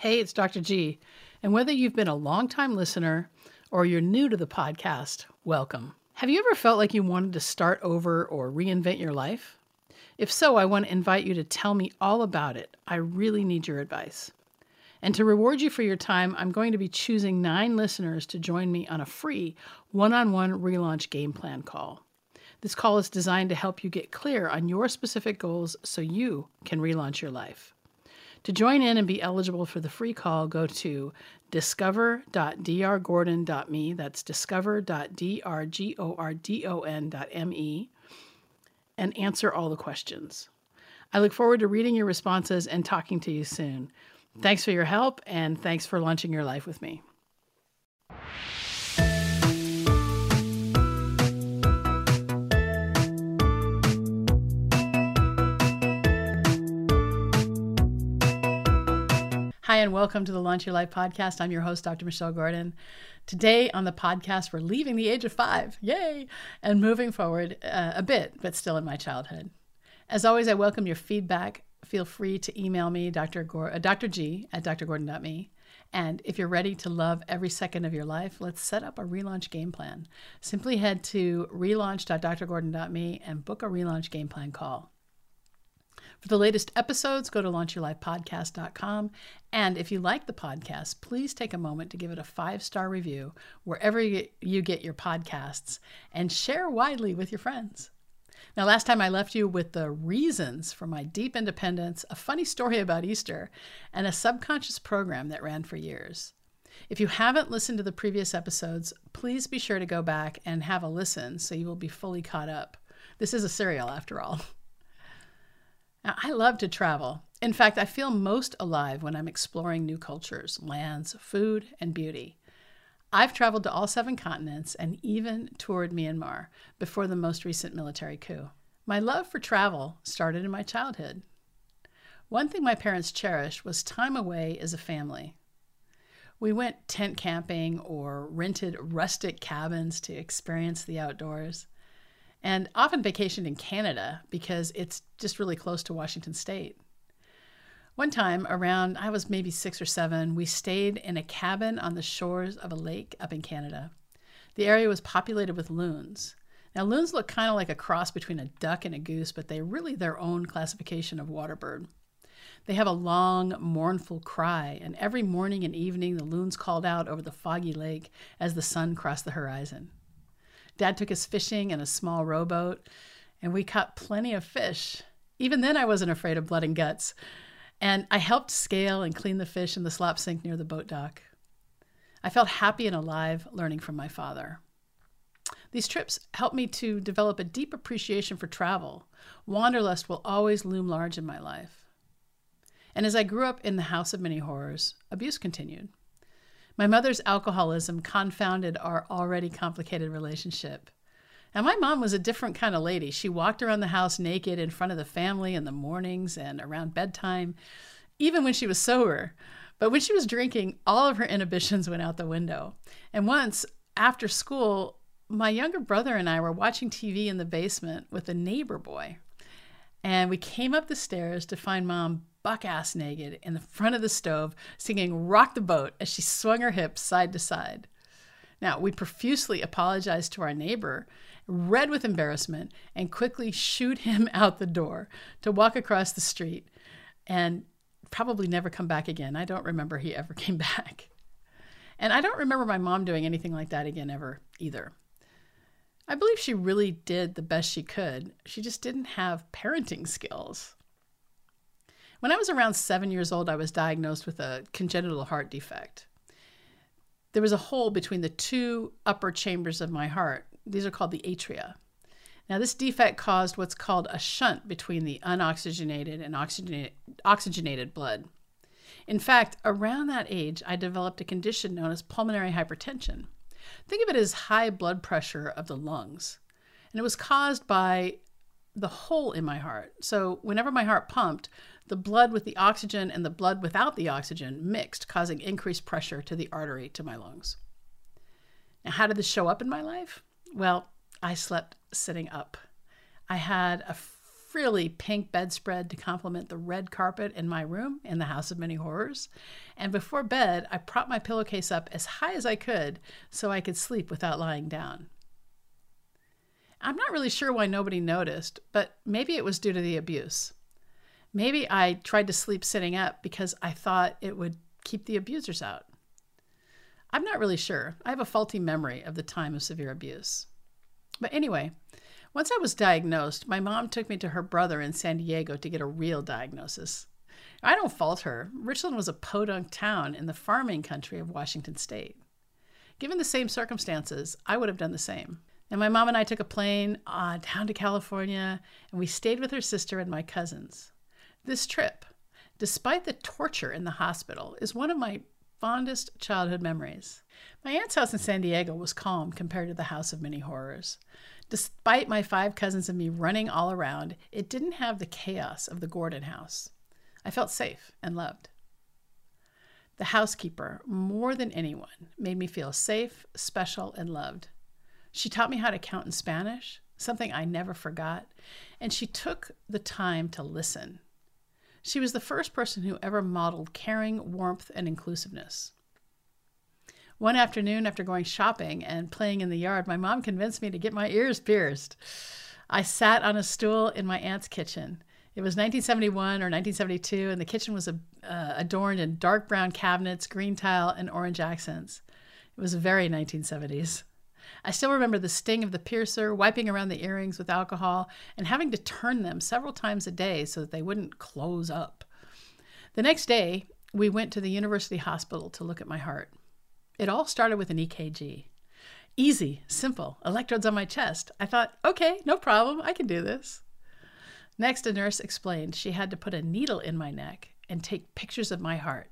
Hey, it's Dr. G. And whether you've been a longtime listener or you're new to the podcast, welcome. Have you ever felt like you wanted to start over or reinvent your life? If so, I want to invite you to tell me all about it. I really need your advice. And to reward you for your time, I'm going to be choosing nine listeners to join me on a free one on one relaunch game plan call. This call is designed to help you get clear on your specific goals so you can relaunch your life. To join in and be eligible for the free call, go to discover.drgordon.me. That's discover.drgordon.me and answer all the questions. I look forward to reading your responses and talking to you soon. Thanks for your help and thanks for launching your life with me. Hi, and welcome to the Launch Your Life podcast. I'm your host, Dr. Michelle Gordon. Today on the podcast, we're leaving the age of five, yay, and moving forward uh, a bit, but still in my childhood. As always, I welcome your feedback. Feel free to email me, Dr. Gor- uh, Dr. G at drgordon.me. And if you're ready to love every second of your life, let's set up a relaunch game plan. Simply head to relaunch.drgordon.me and book a relaunch game plan call. For the latest episodes, go to launchyourlifepodcast.com. And if you like the podcast, please take a moment to give it a five star review wherever you get your podcasts and share widely with your friends. Now, last time I left you with the reasons for my deep independence, a funny story about Easter, and a subconscious program that ran for years. If you haven't listened to the previous episodes, please be sure to go back and have a listen so you will be fully caught up. This is a serial, after all. Now, I love to travel. In fact, I feel most alive when I'm exploring new cultures, lands, food, and beauty. I've traveled to all seven continents and even toured Myanmar before the most recent military coup. My love for travel started in my childhood. One thing my parents cherished was time away as a family. We went tent camping or rented rustic cabins to experience the outdoors and often vacationed in Canada because it's just really close to Washington State. One time, around I was maybe six or seven, we stayed in a cabin on the shores of a lake up in Canada. The area was populated with loons. Now, loons look kind of like a cross between a duck and a goose, but they're really their own classification of water bird. They have a long, mournful cry, and every morning and evening the loons called out over the foggy lake as the sun crossed the horizon. Dad took us fishing in a small rowboat, and we caught plenty of fish. Even then, I wasn't afraid of blood and guts. And I helped scale and clean the fish in the slop sink near the boat dock. I felt happy and alive learning from my father. These trips helped me to develop a deep appreciation for travel. Wanderlust will always loom large in my life. And as I grew up in the house of many horrors, abuse continued. My mother's alcoholism confounded our already complicated relationship. And my mom was a different kind of lady. She walked around the house naked in front of the family in the mornings and around bedtime, even when she was sober. But when she was drinking, all of her inhibitions went out the window. And once, after school, my younger brother and I were watching TV in the basement with a neighbor boy. And we came up the stairs to find mom buck ass naked in the front of the stove, singing Rock the Boat as she swung her hips side to side. Now, we profusely apologized to our neighbor, red with embarrassment, and quickly shooed him out the door to walk across the street and probably never come back again. I don't remember he ever came back. And I don't remember my mom doing anything like that again ever either. I believe she really did the best she could. She just didn't have parenting skills. When I was around seven years old, I was diagnosed with a congenital heart defect. There was a hole between the two upper chambers of my heart. These are called the atria. Now, this defect caused what's called a shunt between the unoxygenated and oxygenated, oxygenated blood. In fact, around that age, I developed a condition known as pulmonary hypertension. Think of it as high blood pressure of the lungs. And it was caused by the hole in my heart. So, whenever my heart pumped, the blood with the oxygen and the blood without the oxygen mixed, causing increased pressure to the artery to my lungs. Now, how did this show up in my life? Well, I slept sitting up. I had a frilly pink bedspread to complement the red carpet in my room in the House of Many Horrors. And before bed, I propped my pillowcase up as high as I could so I could sleep without lying down. I'm not really sure why nobody noticed, but maybe it was due to the abuse. Maybe I tried to sleep sitting up because I thought it would keep the abusers out. I'm not really sure. I have a faulty memory of the time of severe abuse. But anyway, once I was diagnosed, my mom took me to her brother in San Diego to get a real diagnosis. I don't fault her. Richland was a podunk town in the farming country of Washington state. Given the same circumstances, I would have done the same. And my mom and I took a plane uh, down to California, and we stayed with her sister and my cousins. This trip, despite the torture in the hospital, is one of my fondest childhood memories. My aunt's house in San Diego was calm compared to the house of many horrors. Despite my five cousins and me running all around, it didn't have the chaos of the Gordon house. I felt safe and loved. The housekeeper, more than anyone, made me feel safe, special, and loved. She taught me how to count in Spanish, something I never forgot, and she took the time to listen. She was the first person who ever modeled caring, warmth, and inclusiveness. One afternoon, after going shopping and playing in the yard, my mom convinced me to get my ears pierced. I sat on a stool in my aunt's kitchen. It was 1971 or 1972, and the kitchen was uh, adorned in dark brown cabinets, green tile, and orange accents. It was very 1970s. I still remember the sting of the piercer, wiping around the earrings with alcohol, and having to turn them several times a day so that they wouldn't close up. The next day, we went to the university hospital to look at my heart. It all started with an EKG. Easy, simple, electrodes on my chest. I thought, okay, no problem, I can do this. Next, a nurse explained she had to put a needle in my neck and take pictures of my heart.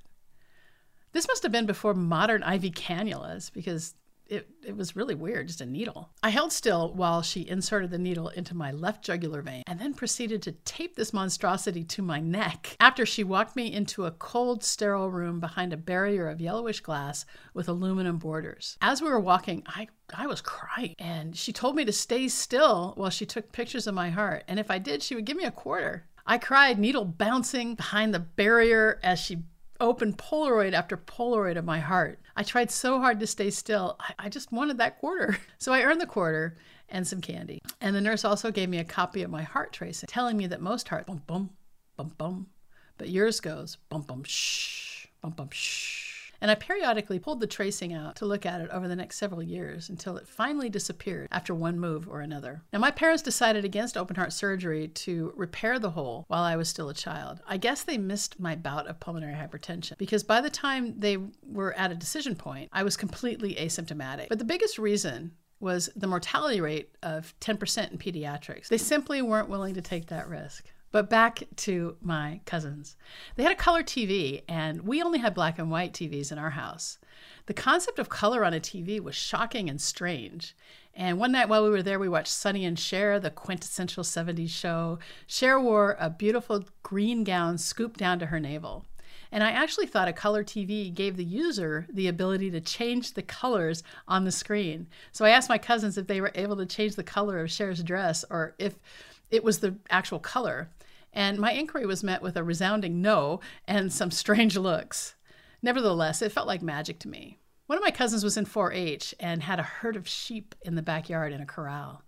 This must have been before modern IV cannulas because it, it was really weird, just a needle. I held still while she inserted the needle into my left jugular vein and then proceeded to tape this monstrosity to my neck after she walked me into a cold, sterile room behind a barrier of yellowish glass with aluminum borders. As we were walking, I I was crying. And she told me to stay still while she took pictures of my heart. And if I did, she would give me a quarter. I cried, needle bouncing behind the barrier as she opened Polaroid after Polaroid of my heart. I tried so hard to stay still. I, I just wanted that quarter. So I earned the quarter and some candy. And the nurse also gave me a copy of my heart tracing, telling me that most hearts bum bum bum bum, but yours goes bum bum shh bum bum shh and I periodically pulled the tracing out to look at it over the next several years until it finally disappeared after one move or another. Now, my parents decided against open heart surgery to repair the hole while I was still a child. I guess they missed my bout of pulmonary hypertension because by the time they were at a decision point, I was completely asymptomatic. But the biggest reason was the mortality rate of 10% in pediatrics. They simply weren't willing to take that risk. But back to my cousins. They had a color TV, and we only had black and white TVs in our house. The concept of color on a TV was shocking and strange. And one night while we were there, we watched Sonny and Cher, the quintessential 70s show. Cher wore a beautiful green gown scooped down to her navel. And I actually thought a color TV gave the user the ability to change the colors on the screen. So I asked my cousins if they were able to change the color of Cher's dress or if it was the actual color. And my inquiry was met with a resounding no and some strange looks. Nevertheless, it felt like magic to me. One of my cousins was in 4 H and had a herd of sheep in the backyard in a corral.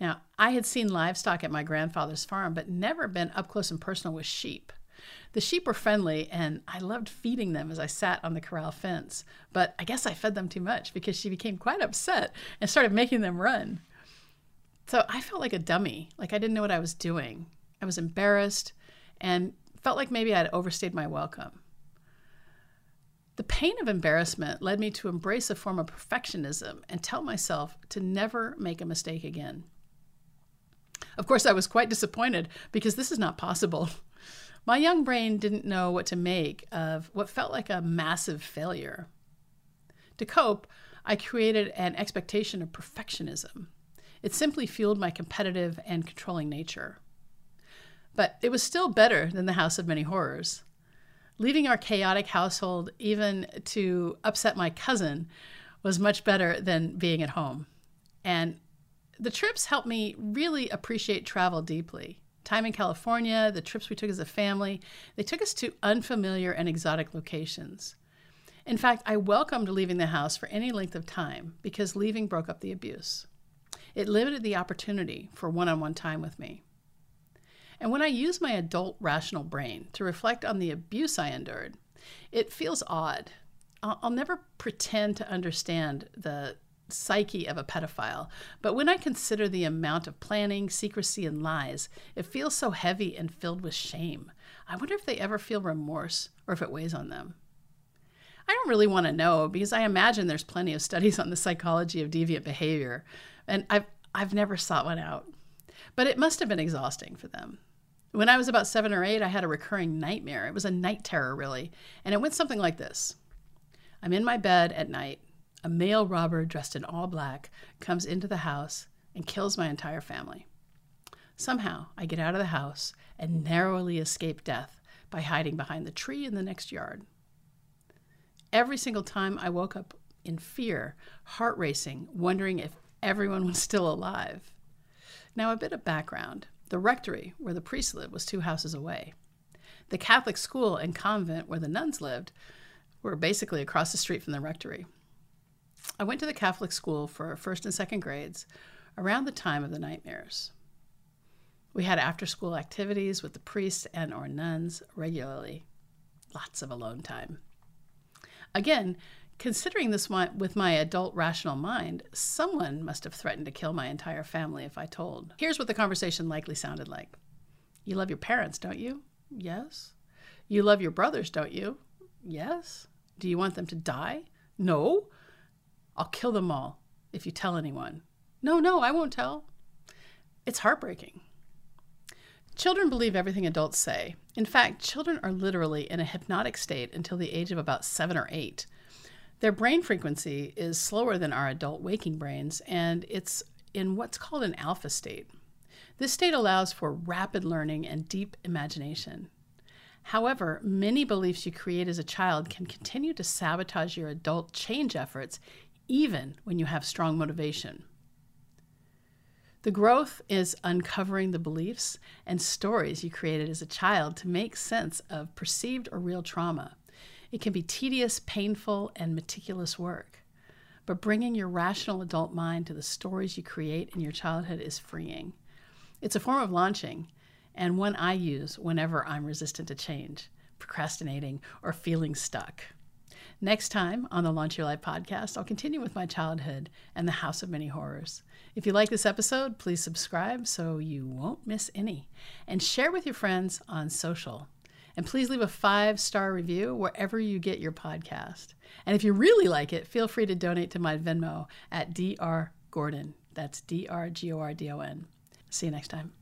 Now, I had seen livestock at my grandfather's farm, but never been up close and personal with sheep. The sheep were friendly, and I loved feeding them as I sat on the corral fence. But I guess I fed them too much because she became quite upset and started making them run. So I felt like a dummy, like I didn't know what I was doing. I was embarrassed and felt like maybe I'd overstayed my welcome. The pain of embarrassment led me to embrace a form of perfectionism and tell myself to never make a mistake again. Of course, I was quite disappointed because this is not possible. My young brain didn't know what to make of what felt like a massive failure. To cope, I created an expectation of perfectionism. It simply fueled my competitive and controlling nature. But it was still better than the House of Many Horrors. Leaving our chaotic household, even to upset my cousin, was much better than being at home. And the trips helped me really appreciate travel deeply. Time in California, the trips we took as a family, they took us to unfamiliar and exotic locations. In fact, I welcomed leaving the house for any length of time because leaving broke up the abuse. It limited the opportunity for one on one time with me. And when I use my adult rational brain to reflect on the abuse I endured, it feels odd. I'll, never pretend to understand the psyche of a pedophile, but when I consider the amount of planning, secrecy, and lies, it feels so heavy and filled with shame. I wonder if they ever feel remorse or if it weighs on them. I don't really want to know because I imagine there's plenty of studies on the psychology of deviant behavior, and I've, I've never sought one out. But it must have been exhausting for them. When I was about seven or eight, I had a recurring nightmare. It was a night terror, really, and it went something like this I'm in my bed at night. A male robber dressed in all black comes into the house and kills my entire family. Somehow, I get out of the house and narrowly escape death by hiding behind the tree in the next yard. Every single time I woke up in fear, heart racing, wondering if everyone was still alive. Now, a bit of background. The rectory, where the priests lived, was two houses away. The Catholic school and convent, where the nuns lived, were basically across the street from the rectory. I went to the Catholic school for first and second grades around the time of the nightmares. We had after school activities with the priests and or nuns regularly. Lots of alone time. Again, considering this with my adult rational mind, someone must have threatened to kill my entire family if I told. Here's what the conversation likely sounded like You love your parents, don't you? Yes. You love your brothers, don't you? Yes. Do you want them to die? No. I'll kill them all if you tell anyone. No, no, I won't tell. It's heartbreaking. Children believe everything adults say. In fact, children are literally in a hypnotic state until the age of about seven or eight. Their brain frequency is slower than our adult waking brains, and it's in what's called an alpha state. This state allows for rapid learning and deep imagination. However, many beliefs you create as a child can continue to sabotage your adult change efforts even when you have strong motivation. The growth is uncovering the beliefs and stories you created as a child to make sense of perceived or real trauma. It can be tedious, painful, and meticulous work. But bringing your rational adult mind to the stories you create in your childhood is freeing. It's a form of launching, and one I use whenever I'm resistant to change, procrastinating, or feeling stuck. Next time on the Launch Your Life podcast, I'll continue with my childhood and the House of Many Horrors. If you like this episode, please subscribe so you won't miss any, and share with your friends on social. And please leave a five star review wherever you get your podcast. And if you really like it, feel free to donate to my Venmo at Dr. Gordon. That's D R G O R D O N. See you next time.